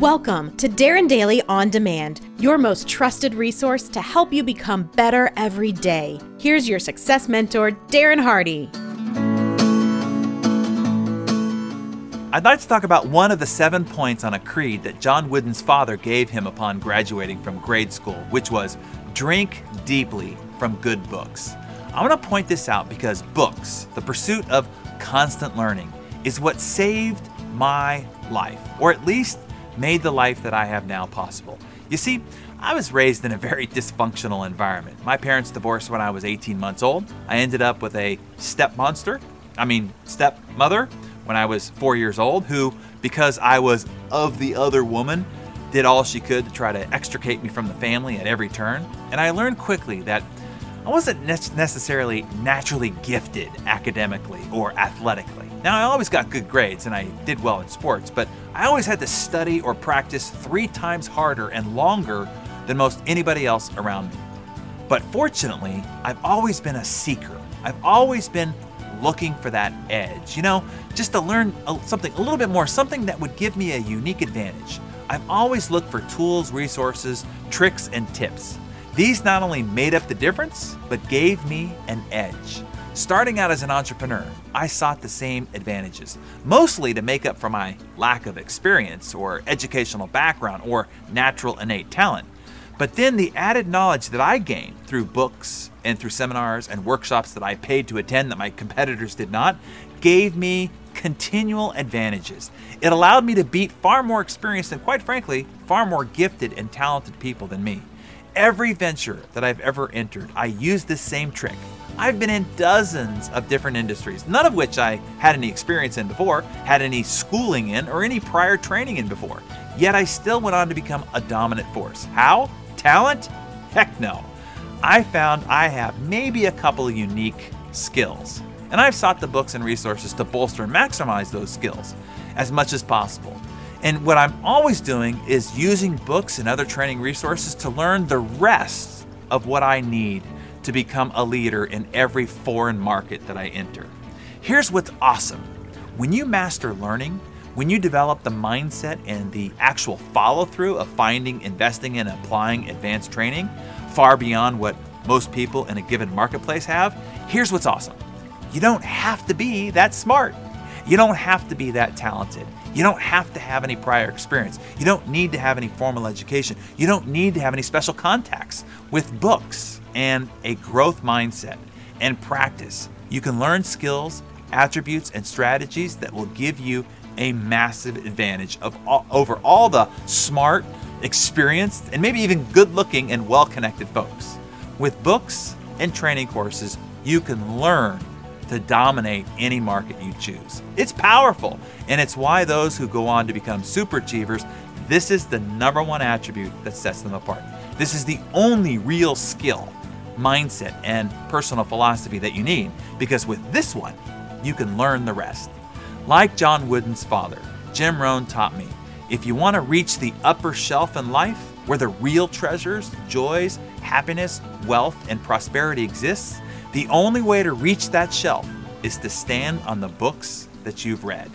Welcome to Darren Daily On Demand, your most trusted resource to help you become better every day. Here's your success mentor, Darren Hardy. I'd like to talk about one of the seven points on a creed that John Wooden's father gave him upon graduating from grade school, which was drink deeply from good books. I want to point this out because books, the pursuit of constant learning, is what saved my life, or at least made the life that I have now possible. You see, I was raised in a very dysfunctional environment. My parents divorced when I was 18 months old. I ended up with a step monster, I mean, stepmother, when I was four years old, who, because I was of the other woman, did all she could to try to extricate me from the family at every turn. And I learned quickly that I wasn't necessarily naturally gifted academically or athletically. Now, I always got good grades and I did well in sports, but I always had to study or practice three times harder and longer than most anybody else around me. But fortunately, I've always been a seeker. I've always been looking for that edge, you know, just to learn something a little bit more, something that would give me a unique advantage. I've always looked for tools, resources, tricks, and tips. These not only made up the difference, but gave me an edge. Starting out as an entrepreneur, I sought the same advantages, mostly to make up for my lack of experience or educational background or natural innate talent. But then the added knowledge that I gained through books and through seminars and workshops that I paid to attend that my competitors did not gave me continual advantages. It allowed me to beat far more experienced and, quite frankly, far more gifted and talented people than me. Every venture that I've ever entered, I use this same trick. I've been in dozens of different industries, none of which I had any experience in before, had any schooling in, or any prior training in before. Yet I still went on to become a dominant force. How? Talent? Heck no. I found I have maybe a couple of unique skills, and I've sought the books and resources to bolster and maximize those skills as much as possible. And what I'm always doing is using books and other training resources to learn the rest of what I need to become a leader in every foreign market that I enter. Here's what's awesome when you master learning, when you develop the mindset and the actual follow through of finding, investing, and applying advanced training far beyond what most people in a given marketplace have, here's what's awesome. You don't have to be that smart. You don't have to be that talented. You don't have to have any prior experience. You don't need to have any formal education. You don't need to have any special contacts. With books and a growth mindset and practice, you can learn skills, attributes, and strategies that will give you a massive advantage of all, over all the smart, experienced, and maybe even good looking and well connected folks. With books and training courses, you can learn to dominate any market you choose. It's powerful, and it's why those who go on to become super achievers, this is the number one attribute that sets them apart. This is the only real skill, mindset, and personal philosophy that you need, because with this one, you can learn the rest. Like John Wooden's father, Jim Rohn taught me if you want to reach the upper shelf in life, where the real treasures, joys, happiness, wealth, and prosperity exists, the only way to reach that shelf is to stand on the books that you've read.